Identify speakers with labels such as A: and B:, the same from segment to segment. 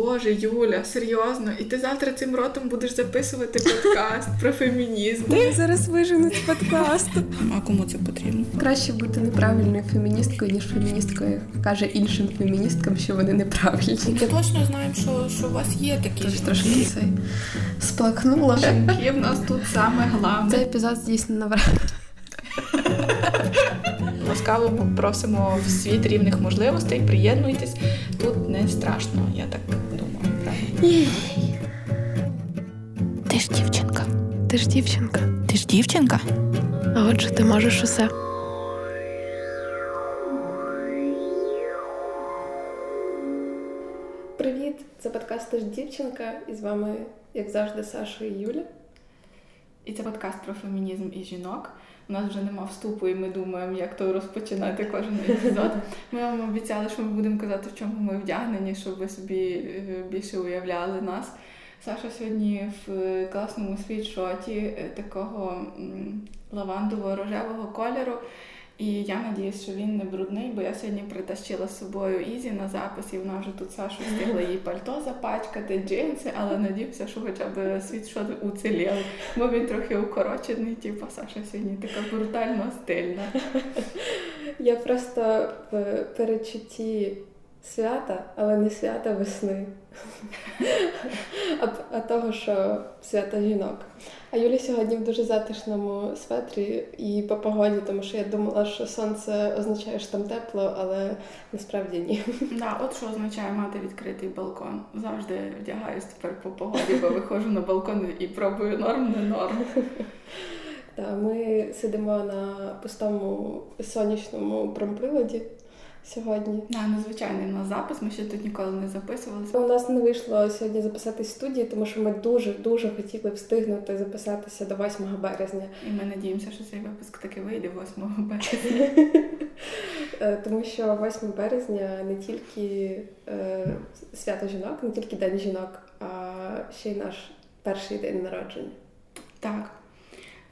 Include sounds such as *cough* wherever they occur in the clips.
A: Боже, Юля, серйозно, і ти завтра цим ротом будеш записувати подкаст про фемінізм.
B: Ти зараз виженуть з подкасту.
A: А кому це потрібно?
B: Краще бути неправильною феміністкою, ніж феміністкою каже іншим феміністкам, що вони неправильні.
A: Ми точно знаємо, що що у вас є такі
B: Тож трошки цей сплакнула.
A: жінки. В нас тут саме головне.
B: Цей епізод здійснено в
A: Ласкаво попросимо в світ рівних можливостей. Приєднуйтесь. Тут не страшно, я так
B: Ти ж дівчинка. Ти ж дівчинка.
A: Ти ж дівчинка?
B: А отже, ти можеш усе. Привіт! Це подкаст «Ти ж дівчинка, і з вами, як завжди, Саша і Юля.
A: І це подкаст про фемінізм і жінок. У нас вже нема вступу, і ми думаємо, як то розпочинати кожен епізод. *laughs* Ми вам обіцяли, що ми будемо казати, в чому ми вдягнені, щоб ви собі е, більше уявляли нас. Саша сьогодні в класному світшоті е, такого лавандово-рожевого кольору. І я надіюсь, що він не брудний, бо я сьогодні притащила з собою Ізі на запис, і вона вже тут Сашу встигла їй пальто запачкати, джинси, але надіюся, що хоча б світ щось уцілів, бо він трохи укорочений, типу Саша сьогодні така брутально стильна.
B: Я просто в передчутті свята, але не свята весни, а, а того, що свята жінок. А Юлі сьогодні в дуже затишному светрі і по погоді, тому що я думала, що сонце означає, що там тепло, але насправді ні.
A: Да, от що означає мати відкритий балкон. Завжди вдягаюсь тепер по погоді, бо виходжу на балкон і пробую норм, не норм.
B: Так, ми сидимо на пустому сонячному промприладі сьогодні.
A: На незвичайний на запис. Ми ще тут ніколи не записувалися.
B: У нас не вийшло сьогодні записати студії, тому що ми дуже дуже хотіли встигнути записатися до 8 березня.
A: І ми надіємося, що цей випуск таки вийде 8 *laughs* березня.
B: Е, тому що 8 березня не тільки е, свято жінок, не тільки день жінок, а ще й наш перший день народження.
A: Так.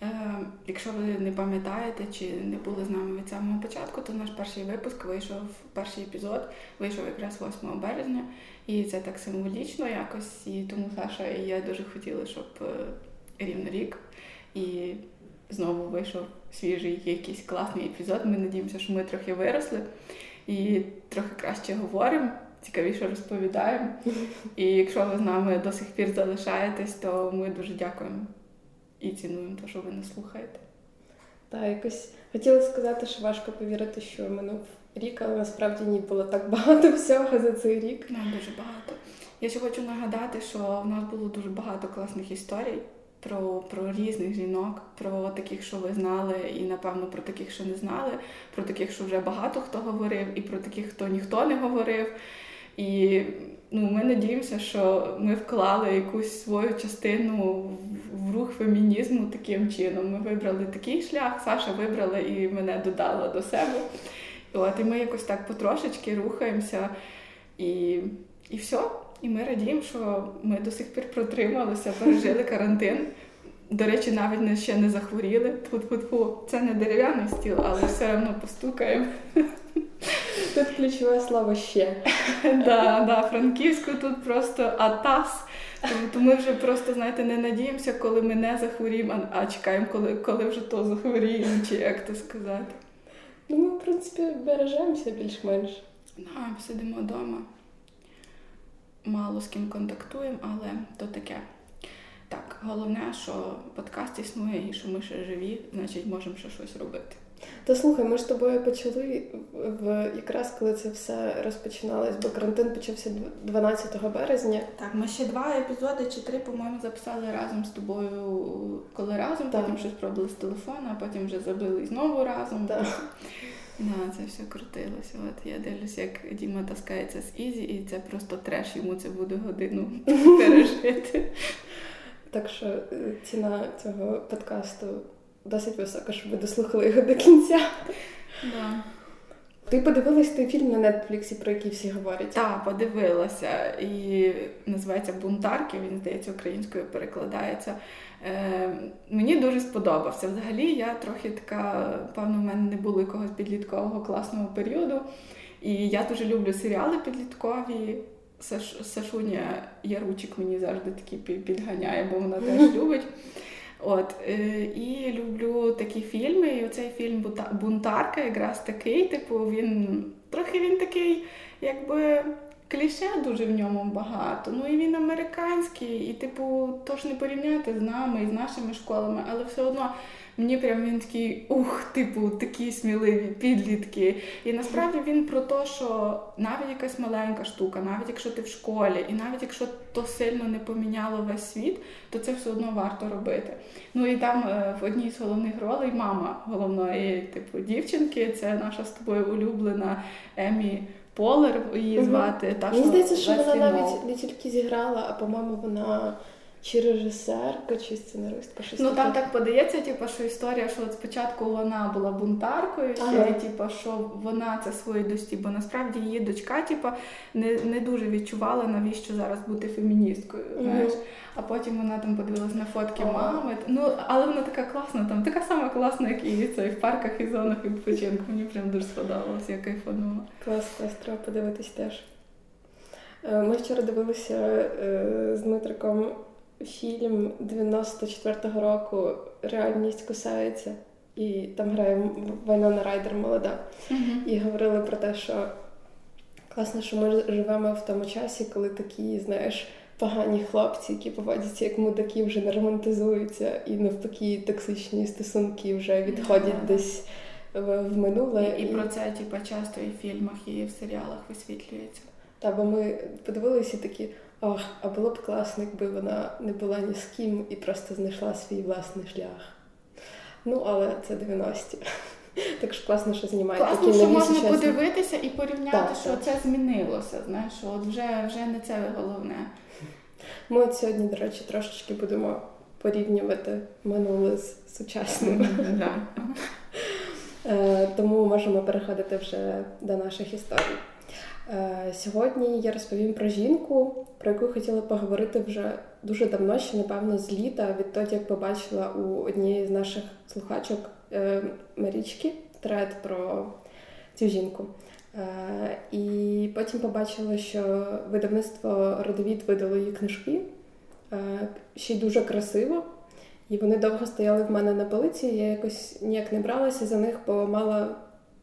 A: Е, якщо ви не пам'ятаєте чи не були з нами від самого початку, то наш перший випуск вийшов, перший епізод вийшов якраз 8 березня, і це так символічно якось. І тому Саша і я дуже хотіли, щоб е, рівно рік. І знову вийшов свіжий якийсь класний епізод. Ми надіємося, що ми трохи виросли і трохи краще говоримо. Цікавіше розповідаємо. *laughs* І якщо ви з нами до сих пір залишаєтесь, то ми дуже дякуємо і цінуємо те, що ви не слухаєте.
B: Так, якось хотіла сказати, що важко повірити, що минув рік, але насправді ні було так багато *laughs* всього за цей рік.
A: Ну, дуже багато. Я ще хочу нагадати, що в нас було дуже багато класних історій про про різних жінок, про таких, що ви знали, і напевно про таких, що не знали, про таких, що вже багато хто говорив, і про таких, хто ніхто не говорив. І ну, ми надіємося, що ми вклали якусь свою частину в рух фемінізму таким чином. Ми вибрали такий шлях, Саша вибрала і мене додала до себе. От, І ми якось так потрошечки рухаємося і і все. І ми радіємо, що ми до сих пір протрималися, пережили карантин. До речі, навіть не ще не захворіли. Тьфу-тьфу-тьфу. Це не дерев'яний стіл, але все одно постукаємо.
B: Тут ключове слово ще. *laughs*
A: Да, да, Франківську тут просто атас. Тому ми вже просто, знаєте, не надіємося, коли ми не захворіємо, а чекаємо, коли коли вже то захворіємо, чи як то сказати.
B: Ну, ми, в принципі, бережемося більш-менш.
A: Да, сидимо вдома. Мало з ким контактуємо, але то таке. Так, головне, що подкаст існує і що ми ще живі, значить можемо ще щось робити.
B: Та слухай, ми ж з тобою почали в якраз коли це все розпочиналось, бо карантин почався 12 березня.
A: Так, ми ще два епізоди чи три, по-моєму, записали разом з тобою, коли разом, так. потім щось пробували з телефона, а потім вже забили знову разом.
B: Так.
A: Да, це все крутилося. От я дивлюся, як Діма таскається з Ізі, і це просто треш, йому це буде годину *laughs* пережити.
B: Так що е, ціна цього подкасту досить висока, щоб ви дослухали його до кінця.
A: Да.
B: Ти подивилась той фільм на Нетфліксі, про який всі говорять?
A: Так, подивилася. І називається Бунтарки, він, здається, українською перекладається. Е, Мені дуже сподобався. Взагалі, я трохи така, певно, в мене не було якогось підліткового класного періоду. І я дуже люблю серіали підліткові. Саш, Сашуня Яручик мені завжди такі підганяє, бо вона теж *laughs* любить. От, е, І люблю такі фільми. І оцей фільм Бунтарка якраз такий, типу, він трохи він такий, якби. Кліше дуже в ньому багато. Ну і він американський, і, типу, то ж не порівняти з нами і з нашими школами, але все одно Мені прям він такий ух, типу, такі сміливі підлітки. І насправді він про те, що навіть якась маленька штука, навіть якщо ти в школі, і навіть якщо то сильно не поміняло весь світ, то це все одно варто робити. Ну і там е, в одній з головних ролей мама головної, типу, дівчинки, це наша з тобою улюблена Емі. Полер її звати. Угу. Та,
B: Мені здається, що вона навіть не тільки зіграла, а по-моєму, вона чи режисерка, чи сценаристка, щось
A: Ну
B: таке.
A: там так подається, типу, що історія, що от спочатку вона була бунтаркою, ще ага. типу, що вона це своїй бо насправді її дочка, типу, не не дуже відчувала, навіщо зараз бути феміністкою. знаєш. А потім вона там подивилась на фотки ага. мами. Ну, але вона така класна, там така сама класна, як і це і в парках і зонах відпочинку. Мені прям дуже сподобалось, я кайфанула.
B: Клас, клас, треба подивитись теж. Е, ми вчора дивилися е, з Дмитриком фільм 94-го року Реальність кусається, і там грає Вайнона Райдер молода. Uh-huh. І говорили про те, що класно, що ми живемо в тому часі, коли такі, знаєш, погані хлопці, які поводяться як мудаки, вже не романтизуються, і навпаки, токсичні стосунки вже відходять uh-huh. десь. В минуле.
A: І, і про це типу, часто і в фільмах, і в серіалах висвітлюється.
B: Так, бо ми подивилися такі, Ох, а було б класно, якби вона не була ні з ким і просто знайшла свій власний шлях. Ну, але це 90-ті. *laughs* Так що класно, що знімають
A: Класно, що
B: можна
A: сучасні. подивитися і порівняти, так, що так. це змінилося. Знаєш, що от вже вже не це головне.
B: Ми от сьогодні, до речі, трошечки будемо порівнювати минуле з сучасним. Е, тому можемо переходити вже до наших історій. Е, сьогодні я розповім про жінку, про яку хотіла поговорити вже дуже давно, ще напевно з літа, відтоді як побачила у однієї з наших слухачок е, Марічки тред про цю жінку. Е, і потім побачила, що видавництво Родовід видало її книжки ще й дуже красиво. І вони довго стояли в мене на полиці. Я якось ніяк не бралася за них, бо мала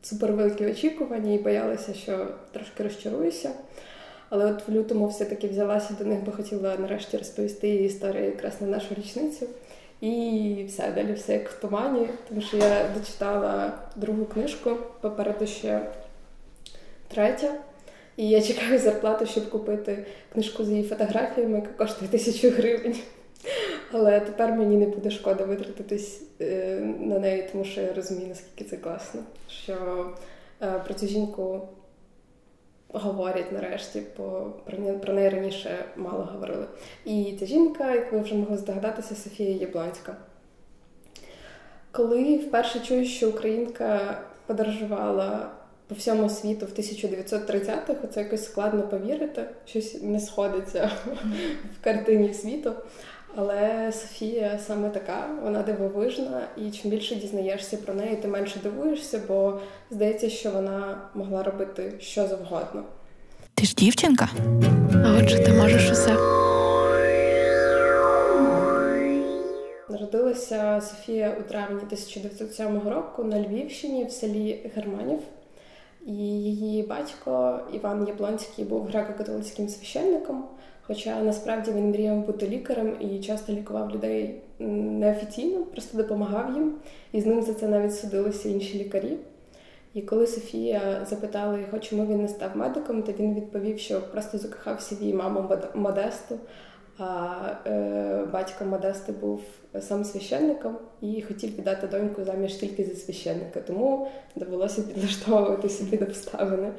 B: супервеликі очікування і боялася, що трошки розчаруюся. Але от в лютому все-таки взялася до них, бо хотіла нарешті розповісти історію якраз на нашу річницю. І все, далі все як в тумані, тому що я дочитала другу книжку, попереду ще третя. І я чекаю зарплату, щоб купити книжку з її фотографіями, яка коштує тисячу гривень. Але тепер мені не буде шкода витратитись е, на неї, тому що я розумію, наскільки це класно. Що е, про цю жінку говорять нарешті, бо про неї раніше мало говорили. І ця жінка, як ви вже могли здогадатися, Софія Яблонська. Коли вперше чую, що українка подорожувала по всьому світу в 1930-х, це якось складно повірити, щось не сходиться *laughs* в картині світу. Але Софія саме така, вона дивовижна, і чим більше дізнаєшся про неї, тим менше дивуєшся, бо здається, що вона могла робити що завгодно.
C: Ти ж дівчинка? А отже, ти можеш усе.
B: Народилася Софія у травні 1907 року на Львівщині в селі Германів. І її батько Іван Яблонський був греко-католицьким священником. Хоча насправді він мріяв бути лікарем і часто лікував людей неофіційно, просто допомагав їм, і з ним за це навіть судилися інші лікарі. І коли Софія запитала його, чому він не став медиком, то він відповів, що просто закохався в її маму Модесту, а е, батько Модести був сам священником і хотів віддати доньку заміж тільки за священника, тому довелося підлаштовуватися під обставини.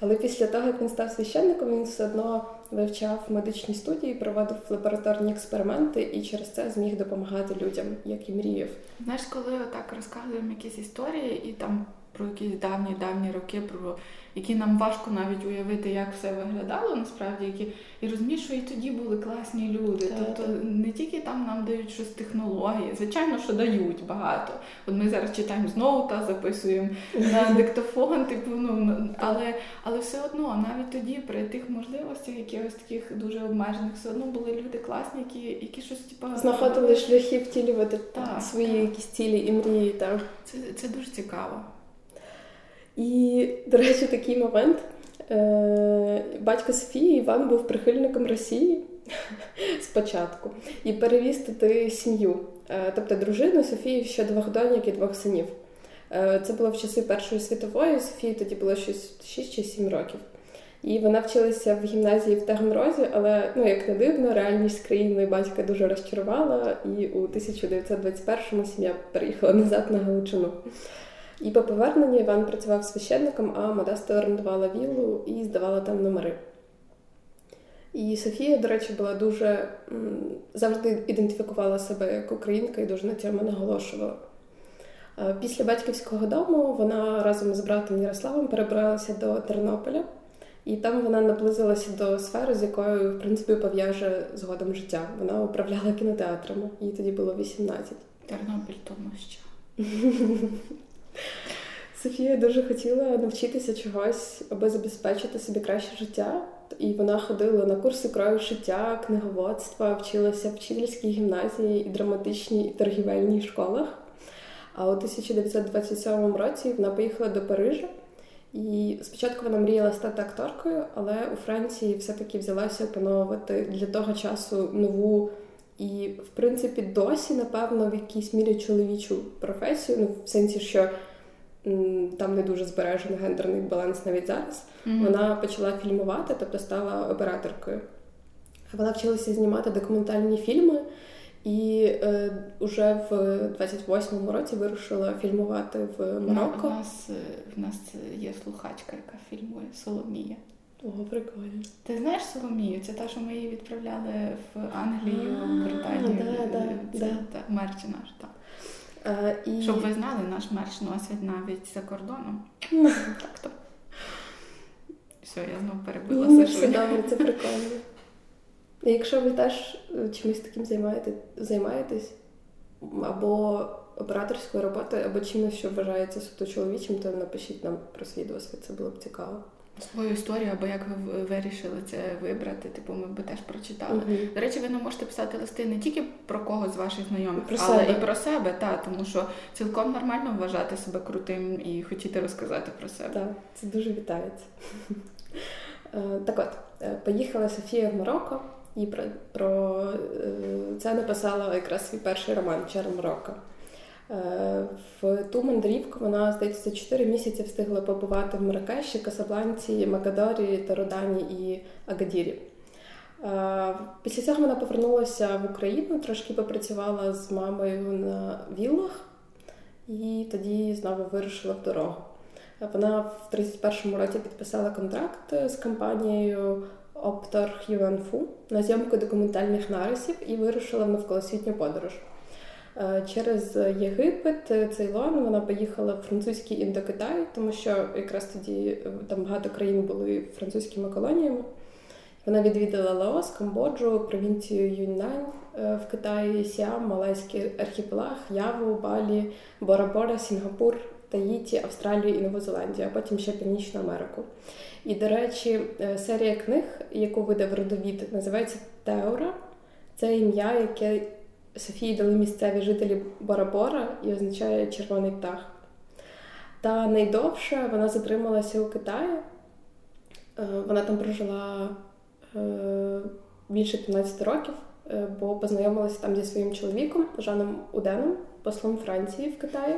B: Але після того, як він став священником, він все одно вивчав медичні студії, проводив лабораторні експерименти і через це зміг допомагати людям, як і мріяв.
A: Знаєш, коли отак розказуємо якісь історії, і там про якісь давні давні роки, про які нам важко навіть уявити, як все виглядало насправді, які і розумієш, що і тоді були класні люди.
B: Так,
A: тобто
B: так.
A: не тільки там нам дають щось технології, звичайно, що дають багато. От ми зараз читаємо знову та записуємо на *laughs* диктофон, типу, ну але, але все одно, навіть тоді, при тих можливостях, якихось таких дуже обмежених, все одно були люди класні, які, які щось типу,
B: Знаходили шляхи втілювати
A: Так,
B: свої
A: так.
B: якісь цілі і мрії. Так.
A: Це, це дуже цікаво.
B: І, до речі, такий момент. Е, Батько Софії Іван був прихильником Росії *laughs* спочатку і перевіз туди сім'ю, Е, тобто дружину Софії ще двох доньок і двох синів. Е, Це було в часи Першої світової, Софії тоді було щось 6 чи 7 років. І вона вчилася в гімназії в Таганрозі, але ну як не дивно, реальність країни батька дуже розчарувала, і у 1921-му сім'я переїхала назад на Галичину. І по поверненню Іван працював священником, а Модеста орендувала віллу і здавала там номери. І Софія, до речі, була дуже завжди ідентифікувала себе як українка і дуже на цьому наголошувала. Після батьківського дому вона разом з братом Ярославом перебралася до Тернополя, і там вона наблизилася до сфери, з якою в принципі пов'яже згодом життя. Вона управляла кінотеатрами, їй тоді було 18.
A: Тернопіль тому що. *laughs*
B: Софія дуже хотіла навчитися чогось, аби забезпечити собі краще життя. І вона ходила на курси крою шиття, книговодства, вчилася в вчительській гімназії і драматичній і торгівельній школах. А у 1927 році вона поїхала до Парижа. І спочатку вона мріяла стати акторкою, але у Франції все-таки взялася опановувати для того часу нову і, в принципі, досі, напевно, в якійсь мірі чоловічу професію, ну в сенсі, що м, там не дуже збережений гендерний баланс навіть зараз.
A: Мгм.
B: Вона почала фільмувати, тобто стала операторкою. Вона вчилася знімати документальні фільми і е, уже в 28-му році вирушила фільмувати в Марокко.
A: У нас, е, в нас є слухачка, яка фільмує Соломія.
B: Ого, прикольно.
A: Ти знаєш Соломію? Це та, що ми її відправляли в Англію, в Британію.
B: да, да,
A: це
B: да.
A: та, мерч наш, так.
B: І...
A: Щоб ви знали, наш мерч носять навіть за кордоном. Так то. Все, я знову перебила
B: Ні, все добре, це прикольно. Якщо ви теж е, чимось таким займаєте, займаєтесь, або операторською роботою, або чимось, що вважається суто чоловічим, то напишіть нам про свій досвід, це було б цікаво.
A: Свою історію, або як ви вирішили це вибрати, типу, ми б теж прочитали.
B: Мгм.
A: До речі, ви не можете писати листи не тільки про когось з ваших знайомих,
B: Про
A: але
B: себе.
A: і про себе, та, тому що цілком нормально вважати себе крутим і хотіти розказати про себе.
B: Так, це дуже вітається. Е, Так от, е, поїхала Софія в Марокко і про, про е, це написала якраз свій перший роман Марокко. Е, В ту мандрівку вона, здається, за 4 місяці встигла побувати в Маракеші, Касабланці, Макадорі, Тарудані і Агадірі. Е, Після цього вона повернулася в Україну, трошки попрацювала з мамою на віллах і тоді знову вирушила в дорогу. Вона в 31-му році підписала контракт з компанією Optor Huanfu на зйомку документальних нарисів і вирушила в навколосвітню подорож. Е, Через Єгипет, е, Цейлон вона поїхала в французький Індокитай, тому що якраз тоді е, там багато країн були французькими колоніями. Вона відвідала Лаос, Камбоджу, провінцію Юньнань в Китаї, Сіам, Малайський архіпелаг, Яву, Балі, Бора-Бора, Сінгапур, Таїті, Австралію і Нову Зеландію, а потім ще Північну Америку. І, до речі, серія книг, яку видав родовід, називається Теора. Це ім'я, яке Софії дали місцеві жителі Бора-Бора і означає червоний птах. Та найдовше вона затрималася у Китаї. Е, Вона там прожила е, більше 15 років, е, бо познайомилася там зі своїм чоловіком Жаном Уденом, послом Франції в Китаї.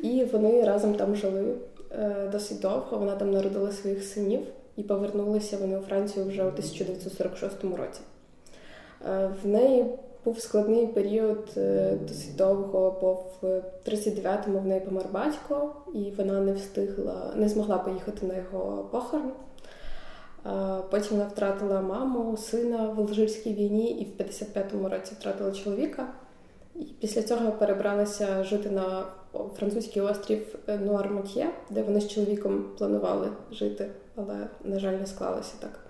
B: І вони разом там жили досить довго. Вона там народила своїх синів і повернулися вони у Францію вже у 1946 році. В неї був складний період е, досить довго, бо в 39-му в неї помер батько, і вона не встигла, не змогла поїхати на його похорон. Потім вона втратила маму, сина в Алжирській війні, і в 55-му році втратила чоловіка. І після цього перебралися жити на французький острів Нуармотьє, де вони з чоловіком планували жити, але, на жаль, не склалося так.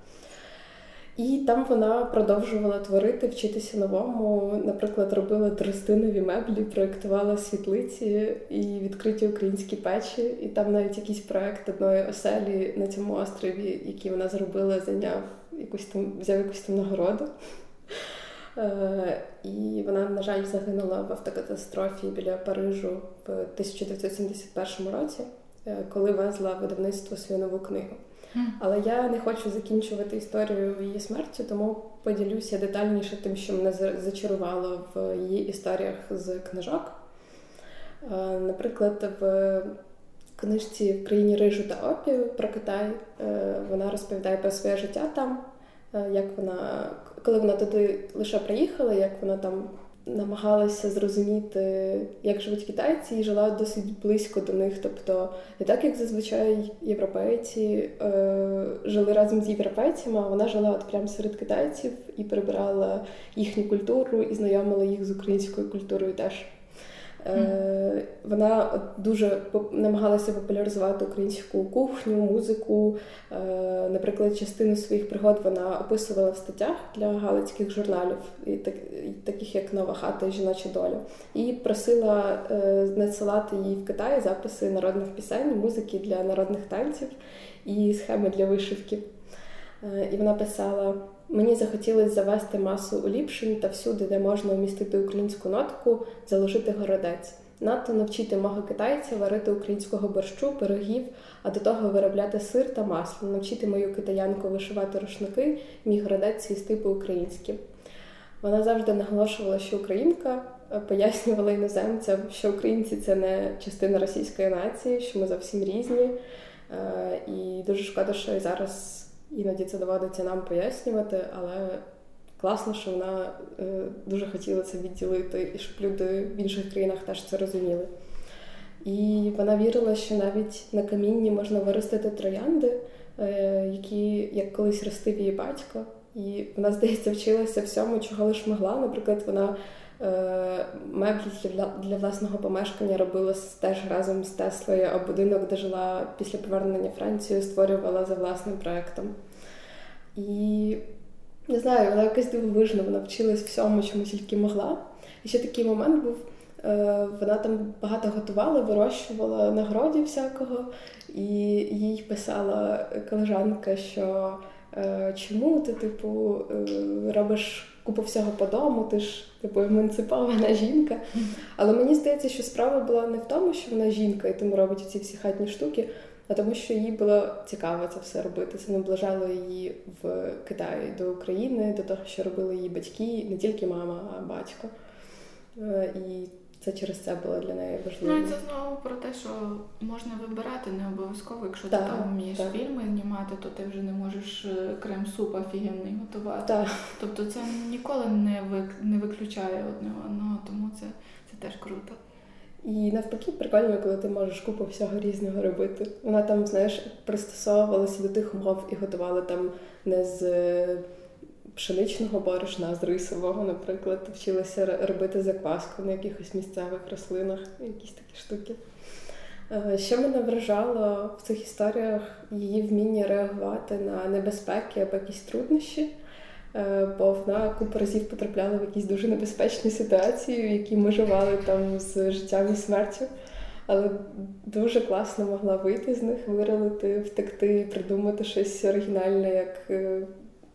B: І там вона продовжувала творити, вчитися новому. Наприклад, робила тростинові меблі, проєктувала світлиці і відкриті українські печі. І там навіть якийсь проект одної оселі на цьому острові, який вона зробила, зайняв якусь там, взяв якусь там нагороду. Е, і вона, на жаль, загинула в автокатастрофі біля Парижу в 1971 році, е, коли везла видавництво свою нову книгу. Але я не хочу закінчувати історію її смерті, тому поділюся детальніше тим, що мене зачарувало в її історіях з книжок. Е, наприклад, в книжці в країні рижу та опію про Китай вона розповідає про своє життя там, як вона коли вона туди лише приїхала, як вона там намагалася зрозуміти, як живуть китайці, і жила досить близько до них. Тобто не так, як зазвичай європейці е, жили разом з європейцями, вона жила от прямо серед китайців і прибирала їхню культуру і знайомила їх з українською культурою теж. Е, вона дуже намагалася популяризувати українську кухню, музику. Е, наприклад, частину своїх пригод вона описувала в статтях для галицьких журналів, таких як Нова хата і жіноча доля, і просила е, надсилати їй в Китаї записи народних пісень, музики для народних танців і схеми для вишивки. І вона писала. Мені захотілося завести масу уліпшень та всюди, де можна вмістити українську нотку, заложити городець. Надто навчити мого китайця варити українського борщу, пирогів, а до того виробляти сир та масло, навчити мою китаянку вишивати рушники, мій городець свісти по-українськи. Вона завжди наголошувала, що українка пояснювала іноземцям, що українці це не частина російської нації, що ми зовсім різні. Е, і дуже шкода, що і зараз іноді це доводиться нам пояснювати, але класно, що вона е, дуже хотіла це відділити, і щоб люди в інших країнах теж це розуміли. І вона вірила, що навіть на камінні можна виростити троянди, е, які як колись ростив її батько. І вона, здається, вчилася всьому, чого лиш могла. Наприклад, вона меблі для, власного помешкання робила теж разом з Теслою, а будинок, де жила після повернення Франції, створювала за власним проектом. І не знаю, вона якась дивовижна, вона вчилась всьому, чому тільки могла. І ще такий момент був. Е, вона там багато готувала, вирощувала на городі всякого, і їй писала колежанка, що е, чому ти, типу, е, робиш купу всього по дому, ти ж типу емансипована жінка. Але мені здається, що справа була не в тому, що вона жінка і тому робить ці всі хатні штуки, а тому, що їй було цікаво це все робити. Це наближало її в Китаї до України, до того, що робили її батьки, не тільки мама, а батько. Е, і це через це було для неї важливо.
A: Ну це знову про те, що можна вибирати не обов'язково. Якщо так, ти там вмієш так. фільми знімати, то ти вже не можеш е, крем-суп офігенний готувати.
B: Так.
A: Тобто це ніколи не вик... не виключає одне одного, тому це, це теж круто.
B: І навпаки, прикольно, коли ти можеш купу всього різного робити. Вона там, знаєш, пристосовувалася до тих умов і готувала там не з е, пшеничного борошна, з рисового, наприклад, вчилася робити закваску на якихось місцевих рослинах, якісь такі штуки. Е, що мене вражало в цих історіях її вміння реагувати на небезпеки або якісь труднощі. Е, бо вона купу разів потрапляла в якісь дуже небезпечні ситуації, які межували там з життям і смертю. Але дуже класно могла вийти з них, виролити, втекти, придумати щось оригінальне, як е,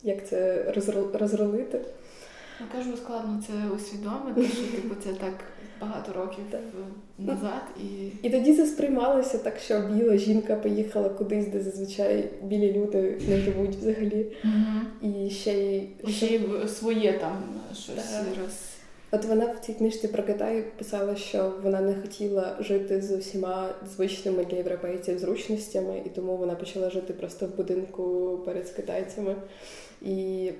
B: як це розролити.
A: Ну, кажу, складно це усвідомити, що типу це так багато років назад. І
B: І тоді це сприймалося так, що біла жінка поїхала кудись, де зазвичай білі люди не живуть взагалі.
A: Угу.
B: І ще й
A: ще й своє там щось роз.
B: От вона в цій книжці про Китай писала, що вона не хотіла жити з усіма звичними для європейців зручностями, і тому вона почала жити просто в будинку перед китайцями. І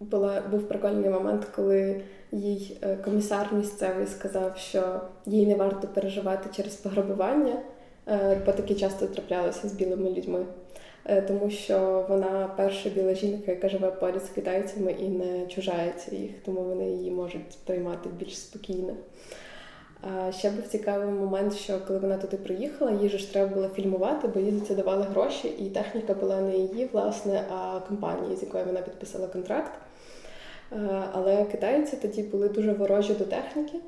B: була, був прикольний момент, коли їй е, комісар місцевий сказав, що їй не варто переживати через пограбування, е, бо таке часто траплялося з білими людьми. Е, тому що вона перша біла жінка, яка живе поряд з китайцями і не чужається їх, тому вони її можуть приймати більш спокійно. Ще був цікавий момент, що коли вона туди приїхала, їй ж треба було фільмувати, бо їй за це давали гроші, і техніка була не її, власне, а компанії, з якою вона підписала контракт. Але китайці тоді були дуже ворожі до техніки,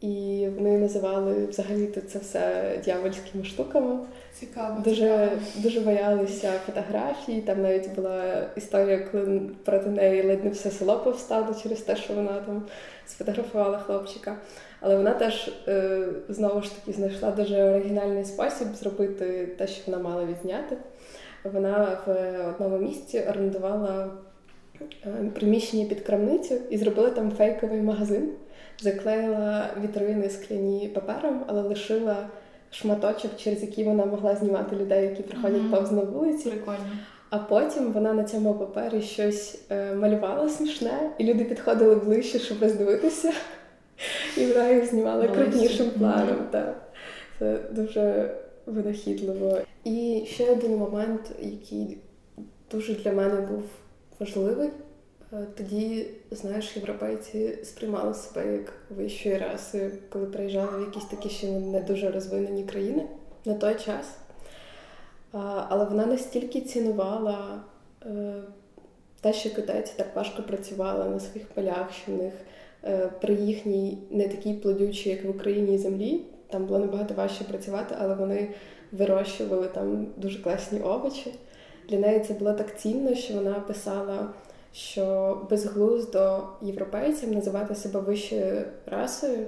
B: і вони називали взагалі це все дьявольськими штуками.
A: Цікаво.
B: Дуже
A: цікаво.
B: дуже боялися фотографії. Там навіть була історія, коли проти неї ледь не все село повстало через те, що вона там сфотографувала хлопчика. Але вона теж е, знову ж таки знайшла дуже оригінальний спосіб зробити те, що вона мала відзняти. Вона в одному місці орендувала е, приміщення під крамницю і зробила там фейковий магазин, заклеїла вітрини скляні папером, але лишила шматочок, через який вона могла знімати людей, які проходять mm-hmm. повз на вулиці.
A: Прикольно.
B: А потім вона на цьому папері щось е, малювала смішне, і люди підходили ближче, щоб роздивитися. І вона їх знімала крупнішим планом. Так. Це дуже винахідливо. І ще один момент, який дуже для мене був важливий. Е, тоді, знаєш, європейці сприймали себе як вищої раси, коли приїжджали в якісь такі ще не дуже розвинені країни на той час. Але вона настільки цінувала е, те, що китайці так важко працювали на своїх полях, що в них е, при їхній не такій плодючій, як в Україні землі. Там було набагато важче працювати, але вони вирощували там дуже класні овочі. Для неї це було так цінно, що вона писала що безглуздо європейцям називати себе вищою расою,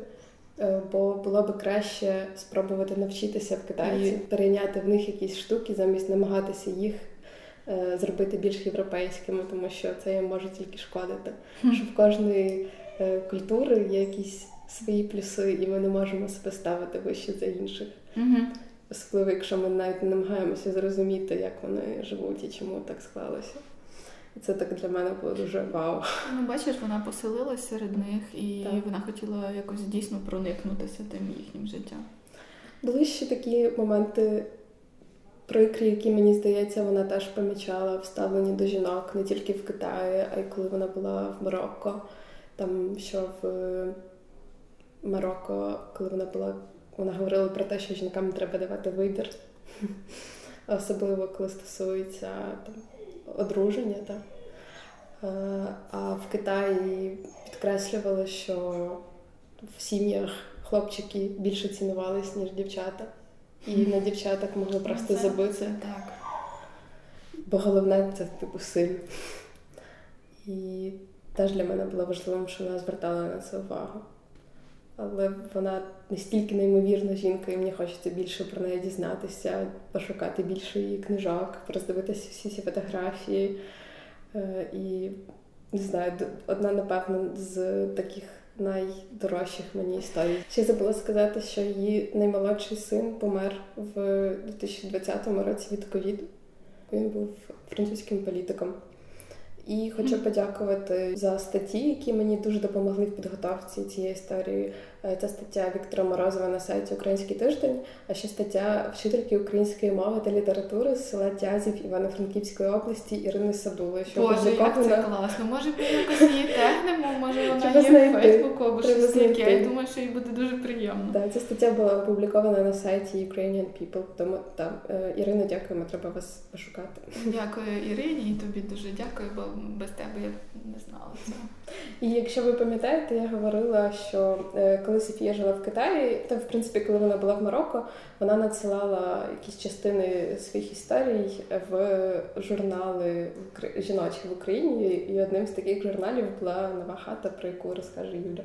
B: е, бо було би краще спробувати навчитися в Китаї, перейняти в них якісь штуки, замість намагатися їх е, зробити більш європейськими, тому що це їм може тільки шкодити. Що в кожної е, культури є якісь свої плюси, і ми не можемо себе ставити вище за інших.
A: Mm-hmm.
B: Особливо, якщо ми навіть не намагаємося зрозуміти, як вони живуть і чому так склалося. Це так для мене було дуже вау.
A: Ну, бачиш, вона поселилась серед них і
B: так.
A: вона хотіла якось дійсно проникнутися тим їхнім життям.
B: Були ще такі моменти, прикрі, які мені здається, вона теж помічала в ставленні до жінок не тільки в Китаї, а й коли вона була в Марокко. Там що в Марокко, коли вона була, вона говорила про те, що жінкам треба давати вибір, *laughs* особливо коли стосується там одруження. Так. Е, а в Китаї підкреслювали, що в сім'ях хлопчики більше цінувались, ніж дівчата. І на дівчаток могли просто
A: це,
B: забити.
A: Так.
B: Бо головне це типу силь. І теж для мене було важливим, що вона звертала на це увагу. Але вона настільки неймовірна жінка, і мені хочеться більше про неї дізнатися, пошукати більше її книжок, роздивитися всі ці фотографії. Е, і не знаю, одна, напевно, з таких найдорожчих мені історій. Ще забула сказати, що її наймолодший син помер в 2020 році від ковіду. Він був французьким політиком. І хочу подякувати за статті, які мені дуже допомогли в підготовці цієї історії. Е, це стаття Віктора Морозова на сайті Український тиждень, а ще стаття вчительки української мови та літератури з села Тязів Івано-Франківської області Ірини Садули.
A: Що Боже, як це класно. Може, якось її тегнемо, може вона є в Фейсбуку або щось таке. Я думаю, що їй буде дуже приємно.
B: Так, ця стаття була опублікована на сайті Ukrainian People. Тому там е, Ірина, дякуємо, треба вас пошукати.
A: Дякую Ірині, і тобі дуже дякую, бо без тебе я не знала цього.
B: І якщо ви пам'ятаєте, я говорила, що е, коли Софія жила в Китаї, то в принципі, коли вона була в Марокко, вона надсилала якісь частини своїх історій в журнали жіночі в Україні. І одним з таких журналів була нова хата, про яку розкаже Юля.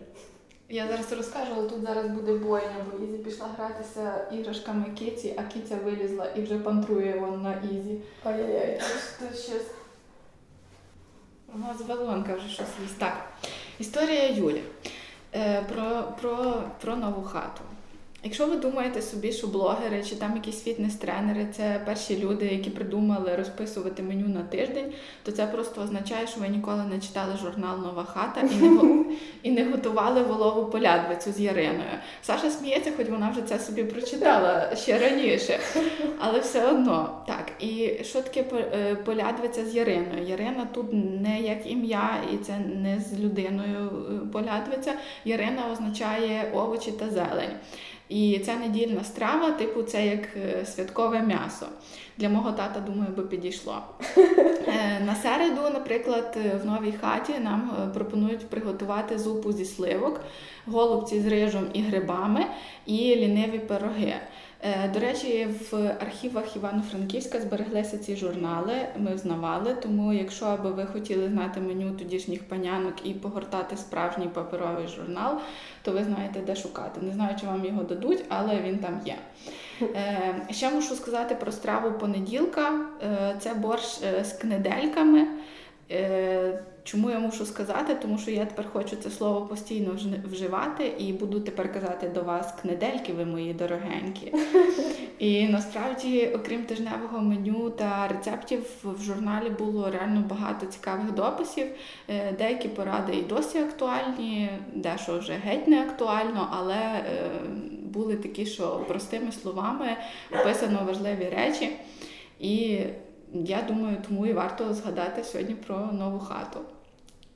A: Я зараз розкажу, але тут зараз буде бойня, бо Ізі пішла гратися іграшками Кіті, а Кітя вилізла і вже пантрує вон на Ізі.
B: Ой-ой-ой.
A: Тут щось... У нас балонка вже щось їсть. Так, історія Юлі. Е, про про, про нову хату. Якщо ви думаєте собі, що блогери чи там якісь фітнес-тренери це перші люди, які придумали розписувати меню на тиждень, то це просто означає, що ви ніколи не читали журнал Нова хата і не і не готували волову полядвицю з Яриною. Саша сміється, хоч вона вже це собі прочитала ще раніше. Але все одно так. І що таке е, полядвиця з Яриною? Ярина тут не як ім'я, і це не з людиною е, полядвиця. Ярина означає овочі та зелень. І ця недільна страва, типу, це як е, святкове м'ясо. Для мого тата, думаю, би підійшло. *laughs* Е, на середу, наприклад, в новій хаті нам е, пропонують приготувати зупу зі сливок, голубці з рижем і грибами і ліниві пироги. Е, до речі, в архівах Івано-Франківська збереглися ці журнали, ми взнавали. Тому, якщо би ви хотіли знати меню тодішніх панянок і погортати справжній паперовий журнал, то ви знаєте, де шукати. Не знаю, чи вам його дадуть, але він там є. Е, ще мушу сказати про страву понеділка. Е, це борщ з книдельками. Чому я мушу сказати? Тому що я тепер хочу це слово постійно вживати і буду тепер казати до вас кнедельки, ви мої дорогенькі. *laughs* І насправді, окрім тижневого меню та рецептів, в журналі було реально багато цікавих дописів. Е, деякі поради і досі актуальні, дещо вже геть не актуально, але е, були такі, що простими словами описано важливі речі. І я думаю, тому і варто згадати сьогодні про нову хату.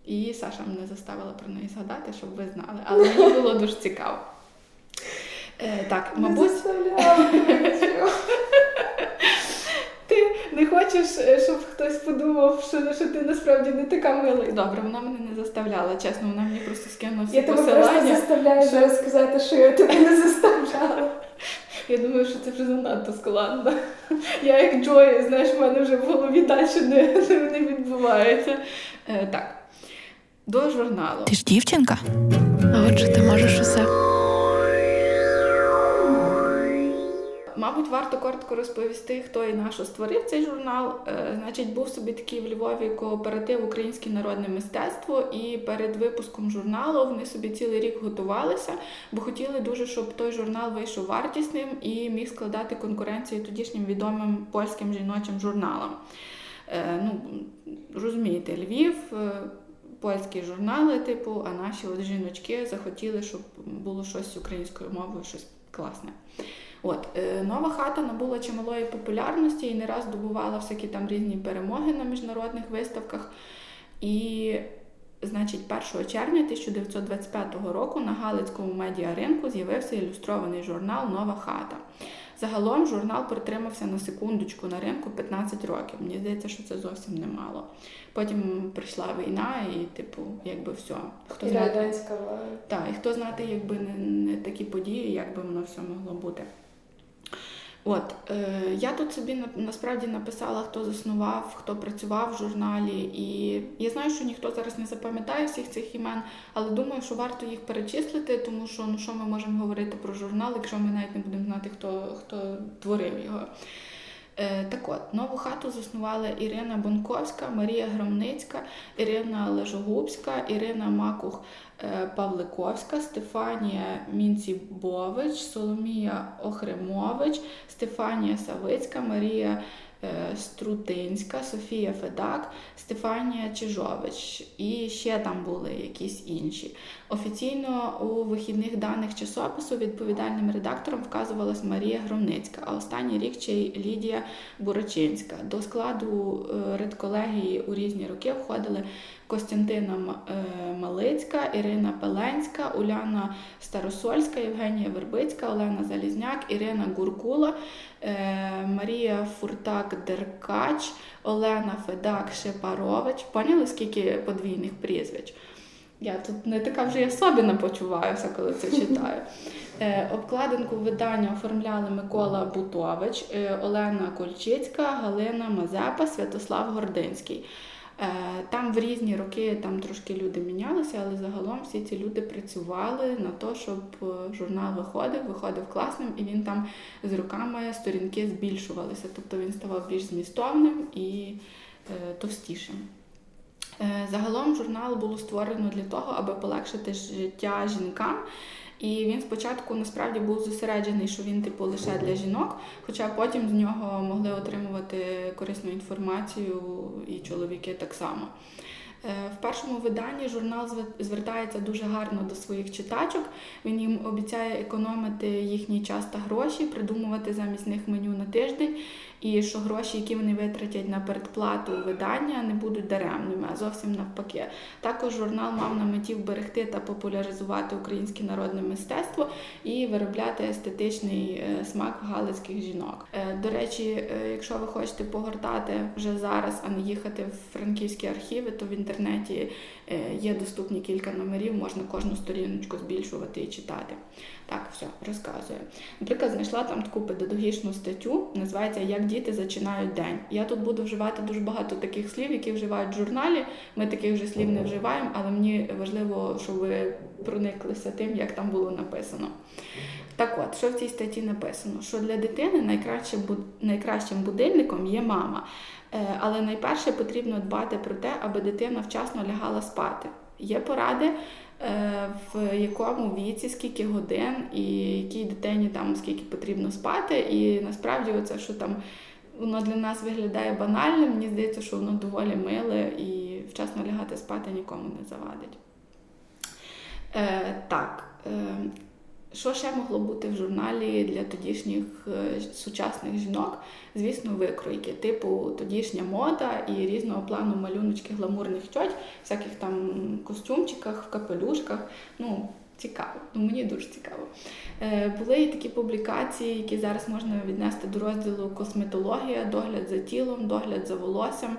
A: І Саша мене заставила про неї згадати, щоб ви знали. Але мені було дуже цікаво. Е, Так, мабуть. *laughs* Ти не хочеш, е, щоб хтось подумав, що що ти насправді не така мила. Добре, вона мене не заставляла, чесно, вона мені просто скинула всі
B: я
A: посилання.
B: Я тебе просто заставляю що... зараз сказати, що я тебе не заставляла.
A: Я думаю, що це вже занадто складно. Я як Джої, знаєш, в мене вже в голові далі не, не відбувається. Е, Так до журналу.
C: Ти ж дівчинка? А отже, ти можеш усе.
A: Мабуть, варто коротко розповісти, хто і на що створив цей журнал. Е, значить, був собі такий в Львові кооператив Українське народне мистецтво, і перед випуском журналу вони собі цілий рік готувалися, бо хотіли дуже, щоб той журнал вийшов вартісним і міг складати конкуренцію тодішнім відомим польським жіночим журналам. Е, ну, Розумієте, Львів. Польські журнали, типу, а наші от жіночки захотіли, щоб було щось українською мовою, щось класне. От, е, Нова хата набула чималої популярності і не раз добувала всякі там різні перемоги на міжнародних виставках. І, значить, 1 червня 1925 року на Галицькому медіаринку з'явився ілюстрований журнал Нова хата. Загалом журнал протримався на секундочку на ринку 15 років. Мені здається, що це зовсім немало. Потім прийшла війна, і, типу, якби все.
B: Хто і знати,
A: Так, і хто знати, якби не, не такі події, як би воно все могло бути. От, е, Я тут собі насправді написала, хто заснував, хто працював в журналі. І я знаю, що ніхто зараз не запам'ятає всіх цих імен, але думаю, що варто їх перечислити, тому що ну, що ми можемо говорити про журнал, якщо ми навіть не будемо знати, хто, хто творив його. Е, так от, нову хату заснували Ірина Бонковська, Марія Громницька, Ірина Лежогубська, Ірина Макух е, Павликовська, Стефанія Мінцібович, Соломія Охремович, Стефанія Савицька, Марія Е, Струтинська, Софія Федак, Стефанія Чижович і ще там були якісь інші. Офіційно у вихідних даних часопису відповідальним редактором вказувалась Марія Громницька, а останній рік ще й Лідія Бурачинська. До складу е, редколегії у різні роки входили Костянтина е, Малицька, Ірина Пеленська, Уляна Старосольська, Євгенія Вербицька, Олена Залізняк, Ірина Гуркула, е, Марія Фуртак-Деркач, Олена Федак Шепарович. Поняли, скільки подвійних прізвищ? Я тут не така вже особливо почуваюся, коли це читаю. *laughs* Е, обкладинку видання оформляли Микола Бутович, Олена Кольчицька, Галина Мазепа, Святослав Гординський. Е, там в різні роки там трошки люди мінялися, але загалом всі ці люди працювали на те, щоб е, журнал виходив, виходив класним, і він там з роками сторінки збільшувалися. Тобто він ставав більш змістовним і е, товстішим. Загалом журнал було створено для того, аби полегшити життя жінкам І він спочатку насправді був зосереджений, що він типу лише для жінок, хоча потім з нього могли отримувати корисну інформацію і чоловіки так само. Е, в першому виданні журнал звертається дуже гарно до своїх читачок. Він їм обіцяє економити їхній час та гроші, придумувати замість них меню на тиждень і що гроші, які вони витратять на передплату видання, не будуть даремними, а зовсім навпаки. Також журнал мав на меті вберегти та популяризувати українське народне мистецтво і виробляти естетичний е, смак галицьких жінок. Е, до речі, е, якщо ви хочете погортати вже зараз, а не їхати в франківські архіви, то в інтернеті є доступні кілька номерів, можна кожну сторіночку збільшувати і читати. Так, все, розказую. Наприклад, знайшла там таку педагогічну статтю, називається Як діти зачинають день. Я тут буду вживати дуже багато таких слів, які вживають в журналі. Ми таких вже слів не вживаємо, але мені важливо, щоб ви прониклися тим, як там було написано. Так от, що в цій статті написано? Що для дитини найкращим найкращим будильником є мама. Е, але найперше потрібно дбати про те, аби дитина вчасно лягала спати. Є поради, в якому віці, скільки годин, і якій дитині там скільки потрібно спати. І насправді, оце, що там воно для нас виглядає банальним, мені здається, що воно доволі миле і вчасно лягати спати нікому не завадить. Е, Так. Е, що ще могло бути в журналі для тодішніх е, сучасних жінок? Звісно, викройки, типу тодішня мода і різного плану малюночки гламурних тьоть, всяких там костюмчиках, в капелюшках. Ну, цікаво, ну мені дуже цікаво. Е, Були і такі публікації, які зараз можна віднести до розділу косметологія, догляд за тілом, догляд за волоссям.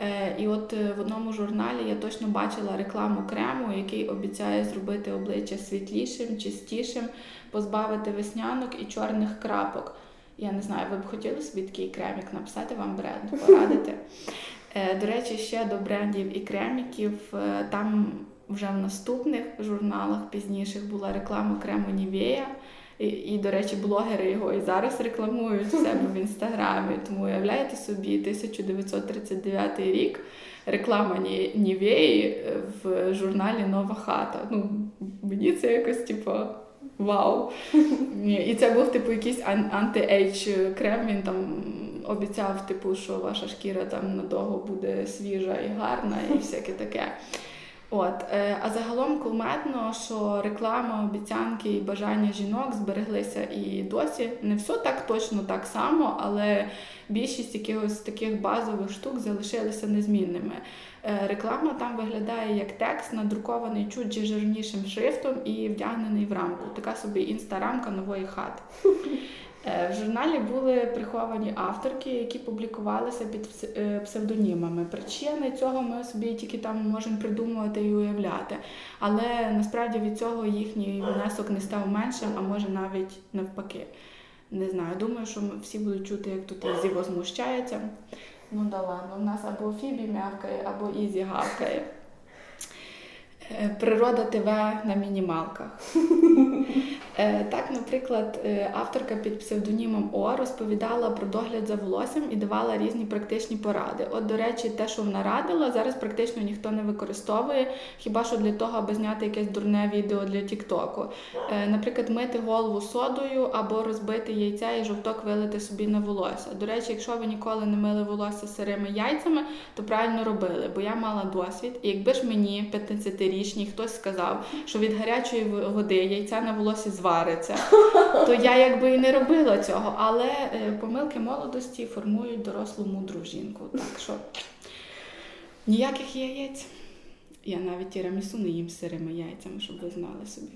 A: Е, і от е, в одному журналі я точно бачила рекламу крему, який обіцяє зробити обличчя світлішим, чистішим, позбавити веснянок і чорних крапок. Я не знаю, ви б хотіли собі такий кремік написати вам бренд, порадити. Е, до речі, ще до брендів і креміків. Там вже в наступних журналах пізніших була реклама крему Нівея. І, і, до речі, блогери його і зараз рекламують в себе в інстаграмі. Тому уявляєте собі, 1939 рік реклама Нівеї в журналі Нова хата. Ну, Мені це якось типу, вау. І це був типу якийсь anti-age крем. Він там обіцяв, типу, що ваша шкіра там надовго буде свіжа і гарна, і всяке таке. От, е, А загалом кулметно, що реклама, обіцянки і бажання жінок збереглися і досі. Не все так точно так само, але більшість якихось таких базових штук залишилися незмінними. Е, реклама там виглядає як текст, надрукований чуть жирнішим шрифтом і вдягнений в рамку. Така собі інстарамка нової хати. Е, в журналі були приховані авторки, які публікувалися під е, псевдонімами. Причини цього ми собі тільки там можемо придумувати і уявляти. Але насправді від цього їхній внесок не став меншим, а може навіть навпаки. Не знаю, думаю, що всі будуть чути, як тут Ізі возмущається. Ну да ладно, у нас або Фібі м'явкає, або Ізі гавкає. Е, природа ТВ на мінімалках. *laughs* Е, так, наприклад, е, авторка під псевдонімом О розповідала про догляд за волоссям і давала різні практичні поради. От, до речі, те, що вона радила, зараз практично ніхто не використовує, хіба що для того, аби зняти якесь дурне відео для Тіктоку. Наприклад, мити голову содою або розбити яйця і жовток вилити собі на волосся. До речі, якщо ви ніколи не мили волосся сирими яйцями, то правильно робили, бо я мала досвід. І якби ж мені 15 річній хтось сказав, що від гарячої води яйця на волосі звариться, *laughs* то я якби і не робила цього. Але е, помилки молодості формують дорослу мудру жінку. Так що ніяких яєць. Я навіть тірамісу не їм сирими яйцями, щоб ви знали собі.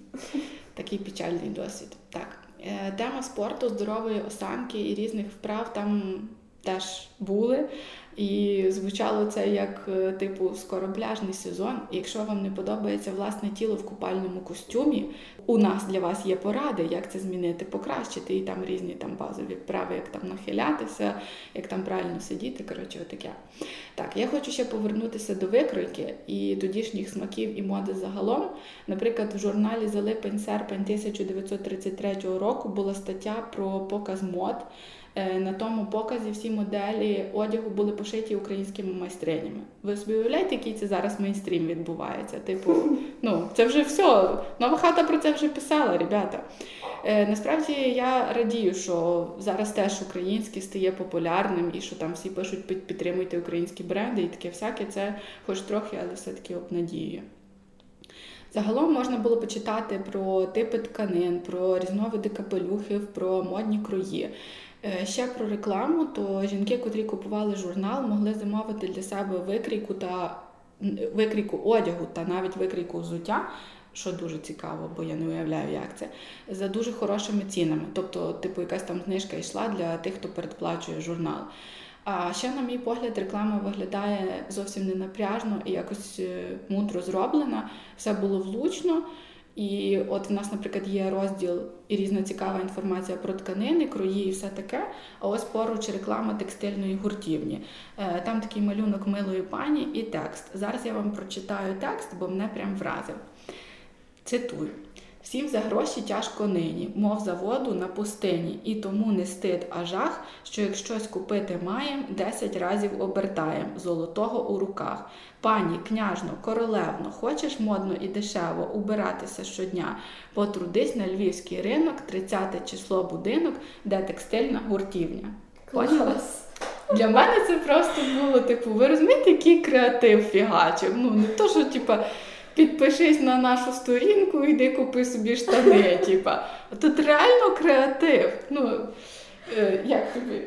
A: Такий печальний досвід. Так. Е, тема спорту, здорової осанки і різних вправ там теж були. І звучало це як е, типу скоропляжний сезон. Якщо вам не подобається власне тіло в купальному костюмі, у нас для вас є поради, як це змінити, покращити. І там різні там базові вправи, як там нахилятися, як там правильно сидіти. Коротше, отаке. Так, я хочу ще повернутися до викройки і тодішніх смаків і моди загалом. Наприклад, в журналі за липень-серпень 1933 року була стаття про показ мод. Е, на тому показі всі моделі одягу були пошиті українськими майстринями. Ви собі уявляєте, який це зараз мейнстрім відбувається? Типу, *laughs* ну це вже все. Нова хата про це вже писала, ребята. Е, насправді я радію, що зараз теж українське стає популярним і що там всі пишуть підтримуйте українські бренди і таке всяке. Це хоч трохи, але все-таки обнадіює. Загалом можна було почитати про типи тканин, про різновиди капелюхів, про модні крої. Е, ще про рекламу, то жінки, котрі купували журнал, могли замовити для себе викрійку та викрійку одягу та навіть викрійку взуття, що дуже цікаво, бо я не уявляю, як це, за дуже хорошими цінами. Тобто, типу, якась там знижка йшла для тих, хто передплачує журнал. А ще, на мій погляд, реклама виглядає зовсім не напряжно і якось е, мудро зроблена. Все було влучно. І от в нас, наприклад, є розділ і різна цікава інформація про тканини, крої і все таке. А ось поруч реклама текстильної гуртівні. Е, там такий малюнок милої пані і текст. Зараз я вам прочитаю текст, бо мене прям вразив. Цитую. Всім за гроші тяжко нині, мов за воду на пустині, і тому не стид, а жах, що як щось купити маєм, десять разів обертаєм, золотого у руках. Пані, княжно, королевно, хочеш модно і дешево убиратися щодня, потрудись на львівський ринок, 30 число будинок, де текстильна гуртівня.
B: Клас!
A: Для мене це просто було, типу, ви розумієте, який креатив фігачив. Ну, не то, що, типа підпишись на нашу сторінку, йди купи собі штани. *laughs* Типа. Тут реально креатив. Ну, е, як тобі?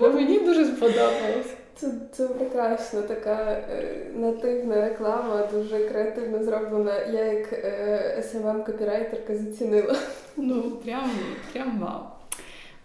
A: Бо мені дуже сподобалось.
B: Це це прекрасно, така е, нативна реклама, дуже креативно зроблена. Я як е, смм копірайтерка зацінила.
A: Ну, прям, прям вау.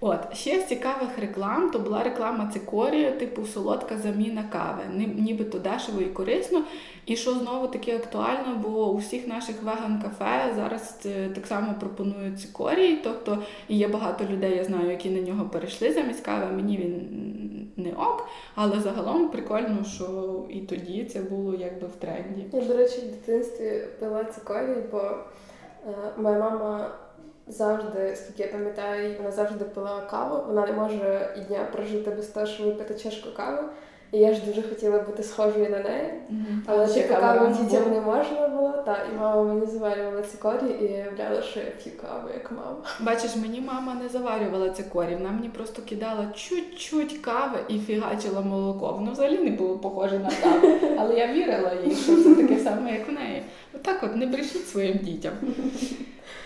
A: От, ще з цікавих реклам, то була реклама цикорію, типу солодка заміна кави. Нібито дешево і корисно. І що знову таки актуально, бо у всіх наших веган-кафе зараз так само пропонують цикорій. Тобто є багато людей, я знаю, які на нього перейшли замість кави. Мені він не ок, але загалом прикольно, що і тоді це було якби в тренді.
B: Я, до речі, в дитинстві пила цикорій, бо е, моя мама завжди, скільки я пам'ятаю, вона завжди пила каву. Вона не може і дня прожити без того, щоб випити чашку кави. І я ж дуже хотіла бути схожою на неї, mm-hmm. але типу каву дітям не можна було. Та і мама мені заварювала цикорі і виявляла, що я п'ю каву, як мама.
A: Бачиш, мені мама не заварювала цикорі, вона мені просто кидала чуть-чуть кави і фігачила молоко. Воно взагалі не було похоже на каву, але я вірила їй, що це таке саме, як в неї. Отак, от не брешіть своїм дітям.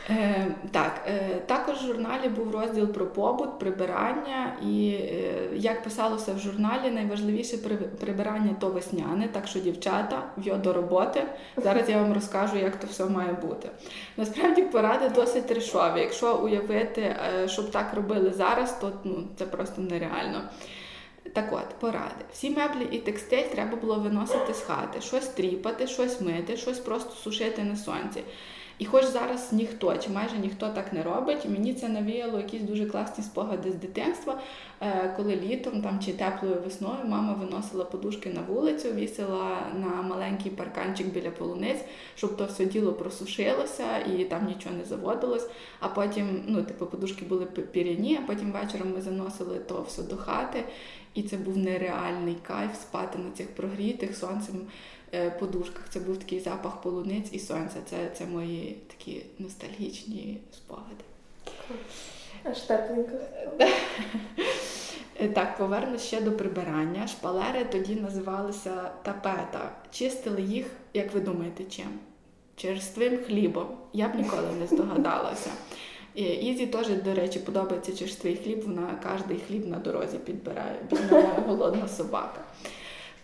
A: Е, Так, е, також в журналі був розділ про побут, прибирання, і е, як писалося в журналі, найважливіше прибирання то весняне, так що дівчата в'йо до роботи. Зараз я вам розкажу, як то все має бути. Насправді поради досить трешові. Якщо уявити, е, щоб так робили зараз, то ну, це просто нереально. Так от, поради. Всі меблі і текстиль треба було виносити з хати, щось тріпати, щось мити, щось просто сушити на сонці. І хоч зараз ніхто чи майже ніхто так не робить, мені це навіяло якісь дуже класні спогади з дитинства, е, коли літом там чи теплою весною мама виносила подушки на вулицю, вісила на маленький парканчик біля полуниць, щоб то все діло просушилося і там нічого не заводилось. А потім, ну, типу, подушки були піряні, а потім вечором ми заносили то все до хати. І це був нереальний кайф спати на цих прогрітих сонцем подушках. Це був такий запах полуниць і сонця. Це це мої такі ностальгічні спогади.
B: Аж тепленько.
A: Е, так, повернусь ще до прибирання. Шпалери тоді називалися тапета. Чистили їх, як ви думаєте, чим? Черствим хлібом. Я б ніколи не здогадалася. Ізі теж, до речі, подобається черствий хліб, вона кожний хліб на дорозі підбирає, бідна голодна собака.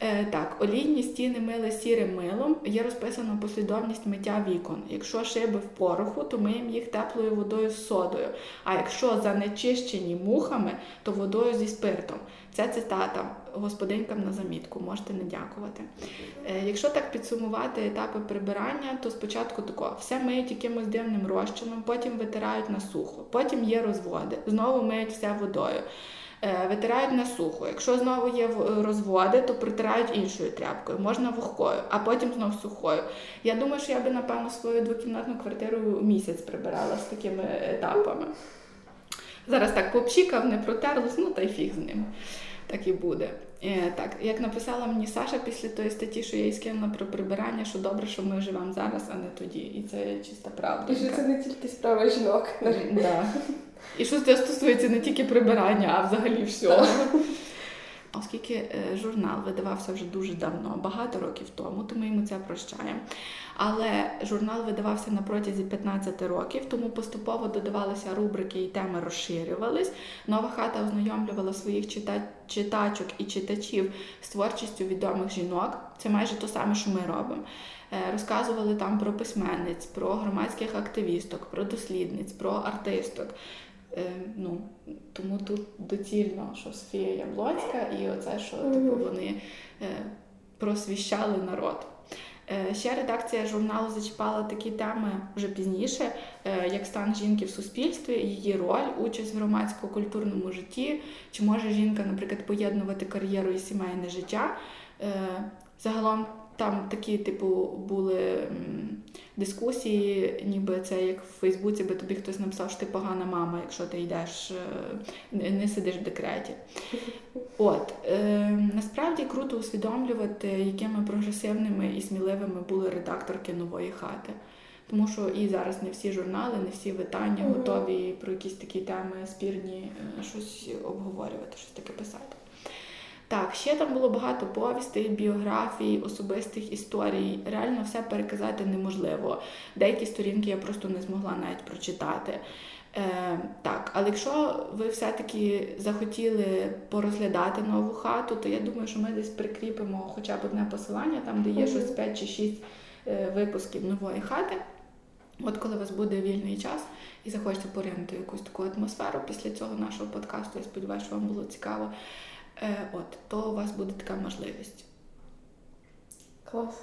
A: Е, так, олійні стіни мили сірим милом, є розписана послідовність миття вікон. Якщо шиби в пороху, то миємо їх теплою водою з содою. А якщо занечищені мухами, то водою зі спиртом. Це цитата господинькам на замітку, можете не дякувати. Е, якщо так підсумувати етапи прибирання, то спочатку тако, все миють якимось дивним розчином, потім витирають на сухо, потім є розводи, знову миють все водою. Е, витирають на сухо. Якщо знову є розводи, то притирають іншою тряпкою, можна вогкою, а потім знову сухою. Я думаю, що я би, напевно, свою двокімнатну квартиру місяць прибирала з такими етапами. Зараз так попчікав, не протерлось, ну та й фіг з ним. Так і буде. Е, так, як написала мені Саша після тої статті, що я їй скинула про прибирання, що добре, що ми живемо зараз, а не тоді. І це чиста правда.
B: І що це не тільки справа жінок.
A: Да. І що це стосується не тільки прибирання, а взагалі всього. Оскільки е, журнал видавався вже дуже давно, багато років тому, то ми йому це прощаємо. Але журнал видавався на протязі 15 років, тому поступово додавалися рубрики і теми розширювались. Нова хата ознайомлювала своїх читачок і читачів з творчістю відомих жінок. Це майже те саме, що ми робимо. Е, розказували там про письменниць, про громадських активісток, про дослідниць, про артисток. Е, ну, Тому тут доцільно, що Софія Яблонська, і оце, що типу, вони е, просвіщали народ. Е, ще редакція журналу зачіпала такі теми вже пізніше, як стан жінки в суспільстві, її роль, участь в громадсько-культурному житті, чи може жінка, наприклад, поєднувати кар'єру і сімейне життя. Загалом там такі, типу, були дискусії, ніби це як в Фейсбуці, би тобі хтось написав, що ти погана мама, якщо ти йдеш, е, не сидиш в декреті. От е, насправді круто усвідомлювати, якими прогресивними і сміливими були редакторки нової хати. Тому що і зараз не всі журнали, не всі видання готові про якісь такі теми спірні е, щось обговорювати, щось таке писати. Так, ще там було багато повістей, біографій, особистих історій. Реально все переказати неможливо. Деякі сторінки я просто не змогла навіть прочитати. Е, Так, але якщо ви все-таки захотіли порозглядати нову хату, то я думаю, що ми десь прикріпимо хоча б одне посилання, там де є щось 5 чи 6 е, випусків нової хати. От коли у вас буде вільний час і захочете поринути якусь таку атмосферу після цього нашого подкасту, я сподіваюся, що вам було цікаво. Е, от, то у вас буде така можливість.
B: Клас.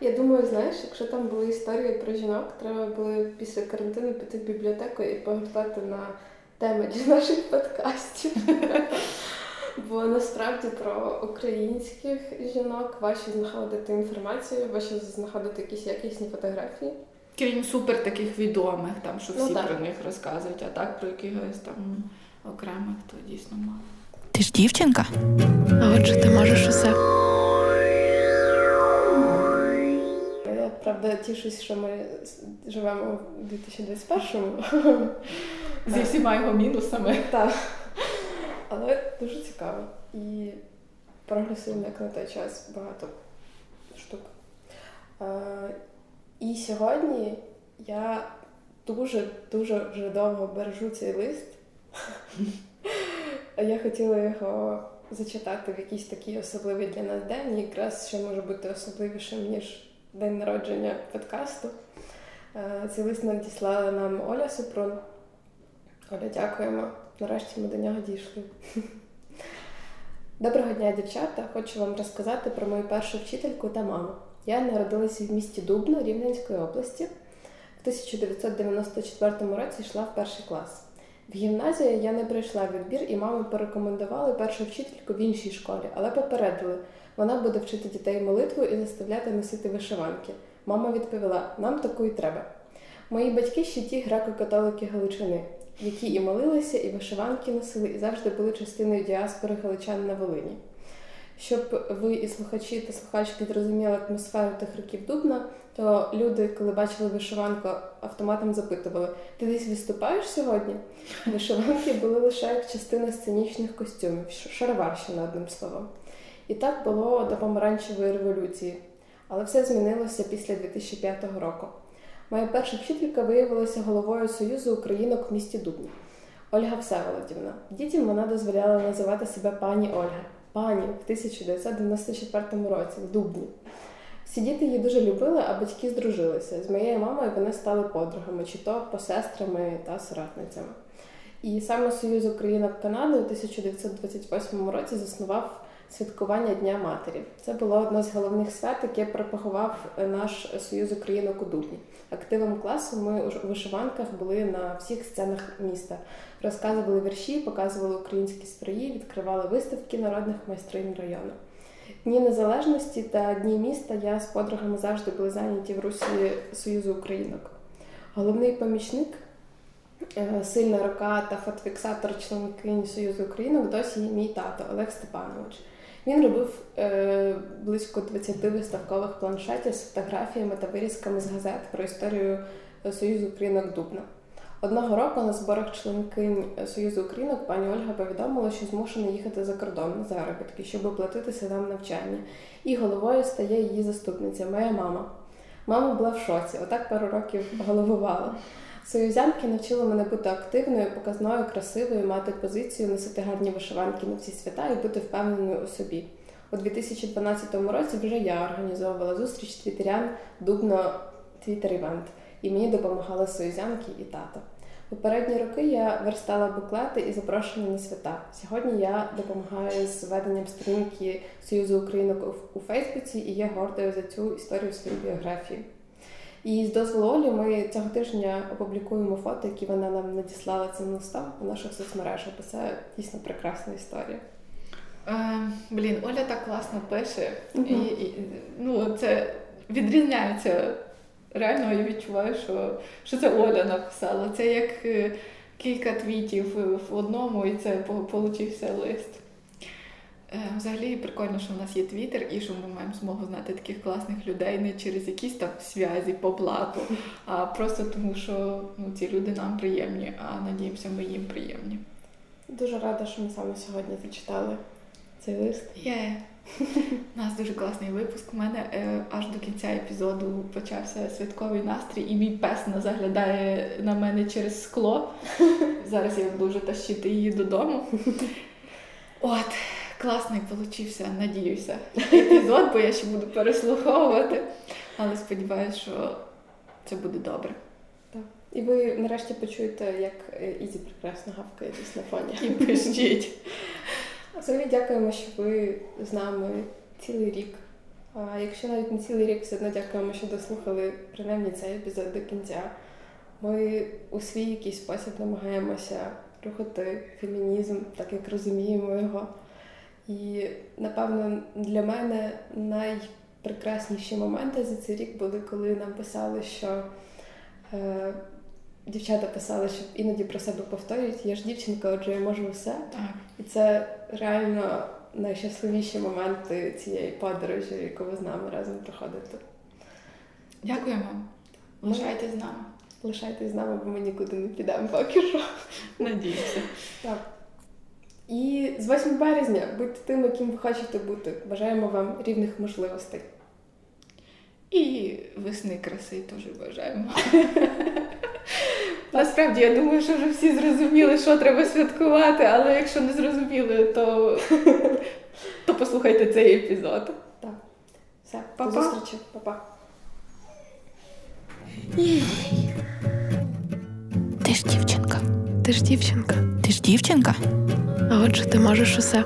B: Я думаю, знаєш, якщо там були історії про жінок, треба було після карантину піти в бібліотеку і погортати на теми для наших подкастів. *laughs* Бо насправді про українських жінок важче знаходити інформацію, важче знаходити якісь якісні фотографії.
A: Крім супер таких відомих, там що ну всі ну, про них розказують, а так про якихось там окремих, то дійсно мало.
C: Ти ж дівчинка? А отже, ти можеш усе.
B: Я правда тішусь, що ми живемо у 2021-му.
A: Зі всіма його мінусами.
B: Так. Але дуже цікаво. І прогресивно, як на той час, багато штук. І сьогодні я дуже-дуже вже довго бережу цей лист. Я хотіла його зачитати в якийсь такий особливий для нас день, якраз ще може бути особливішим, ніж день народження подкасту. Е, цей лист надіслала нам Оля Супрун. Оля, дякуємо. Нарешті ми до нього дійшли. Доброго дня, дівчата! Хочу вам розказати про мою першу вчительку та маму. Я народилася в місті Дубно Рівненської області. В 1994 році йшла в перший клас. В гімназію я не пройшла відбір, і мамі порекомендували першу вчительку в іншій школі, але попередили, вона буде вчити дітей молитву і заставляти носити вишиванки. Мама відповіла: нам таку і треба. Мої батьки ще ті греко-католики Галичини, які і молилися, і вишиванки носили, і завжди були частиною діаспори галичан на Волині. Щоб ви і слухачі та слухачки зрозуміли атмосферу тих років Дубна, то люди, коли бачили вишиванку, автоматом запитували: ти десь виступаєш сьогодні? Вишиванки були лише як частина сценічних костюмів, шароварщина, одним словом. І так було до помаранчевої революції. Але все змінилося після 2005 року. Моя перша вчителька виявилася головою Союзу українок в місті Дубні. Ольга Всеволодівна. Дітям вона дозволяла називати себе пані Ольга пані в 1994 році в Дубні. Всі діти її дуже любили, а батьки здружилися. З моєю мамою вони стали подругами, чи то посестрами та соратницями. І саме Союз Українок Канади у 1928 році заснував святкування Дня Матері. Це було одне з головних свят, яке пропагував наш Союз Українок у Дубні. Активом класу ми у вишиванках були на всіх сценах міста, розказували вірші, показували українські строї, відкривали виставки народних майстринь району. Дні незалежності та дні міста я з подругами завжди були зайняті в Русі Союзу Українок. Головний помічник Е, сильна рука та фотофіксатор членкині Союзу Українок досі є мій тато Олег Степанович. Він робив е, близько 20 виставкових планшетів з фотографіями та вирізками з газет про історію Союзу Українок Дубна. Одного року на зборах членкинь Союзу Українок пані Ольга повідомила, що змушена їхати за кордон на заробітки, щоб оплатити синам навчання. І головою стає її заступниця, моя мама. Мама була в шоці, отак пару років головувала. Союзянки навчили мене бути активною, показною, красивою, мати позицію, носити гарні вишиванки на всі свята і бути впевненою у собі. У 2012 році вже я організовувала зустріч твітерян Дубно Твіттер Івент, і мені допомагали союзянки і тато. Попередні роки я верстала буклети і запрошення на свята. Сьогодні я допомагаю з веденням сторінки Союзу Українок у Фейсбуці і є гордою за цю історію в своїй біографії. І з дозволу Олі ми цього тижня опублікуємо фото, які вона нам надіслала цим листом у наших соцмережах, бо це дійсно прекрасна історія.
A: Е, Блін, Оля так класно пише, uh-huh. і, і ну, це відрізняється. Реально я відчуваю, що що це Оля написала. Це як е, кілька твітів в одному, і це получився лист. Е, взагалі прикольно, що в нас є твіттер і що ми маємо змогу знати таких класних людей не через якісь там зв'язі по блату, а просто тому, що ну, ці люди нам приємні, а надіємося, ми їм приємні.
B: Дуже рада, що ми саме сьогодні зачитали цей лист.
A: Yeah. У нас дуже класний випуск. У мене е, аж до кінця епізоду почався святковий настрій, і мій пес заглядає на мене через скло. Зараз я буду тащити її додому. От класний получився, надіюся, епізод, бо я ще буду переслуховувати. Але сподіваюся, що це буде добре.
B: Так. І ви нарешті почуєте, як е, Ізі прекрасно гавкає десь на фоні.
A: І пишіть.
B: Взагалі дякуємо, що ви з нами цілий рік. А якщо навіть не цілий рік, все одно дякуємо, що дослухали принаймні цей епізод до кінця. Ми у свій якийсь спосіб намагаємося рухати фемінізм, так як розуміємо його. І, напевно, для мене найпрекрасніші моменти за цей рік були, коли нам писали, що е, дівчата писали, що іноді про себе повторюють, я ж дівчинка, отже, я можу все.
A: Так.
B: І це реально найщасливіші моменти цієї подорожі, яку ви з нами разом проходите.
A: Дякуємо. Лишайтесь з нами.
B: Лишайтесь з нами, бо ми нікуди не підемо поки що.
A: Надіюся.
B: Так. І з 8 березня будьте тим, яким ви хочете бути. Бажаємо вам рівних можливостей.
A: І весни краси теж бажаємо. *laughs* Насправді, я думаю, що вже всі зрозуміли, що треба святкувати, але якщо не зрозуміли, то *laughs* то послухайте цей епізод.
B: Так. Все, Па-па. до зустрічі, Па-па.
C: Ти ж дівчинка.
B: Ти ж дівчинка.
C: Ти ж дівчинка.
B: А отже, ти можеш усе.